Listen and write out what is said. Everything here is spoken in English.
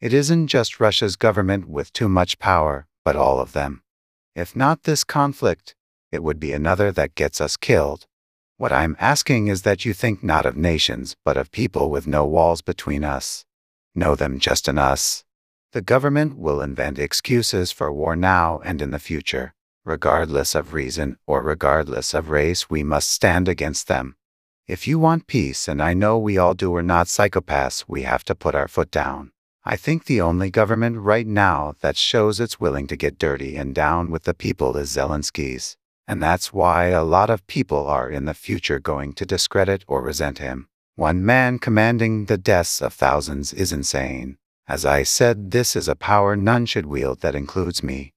It isn't just Russia's government with too much power, but all of them. If not this conflict, it would be another that gets us killed. What I'm asking is that you think not of nations, but of people with no walls between us. Know them just in us. The government will invent excuses for war now and in the future. Regardless of reason or regardless of race, we must stand against them. If you want peace, and I know we all do, we're not psychopaths, we have to put our foot down. I think the only government right now that shows it's willing to get dirty and down with the people is Zelensky's. And that's why a lot of people are in the future going to discredit or resent him. One man commanding the deaths of thousands is insane. As I said, this is a power none should wield that includes me.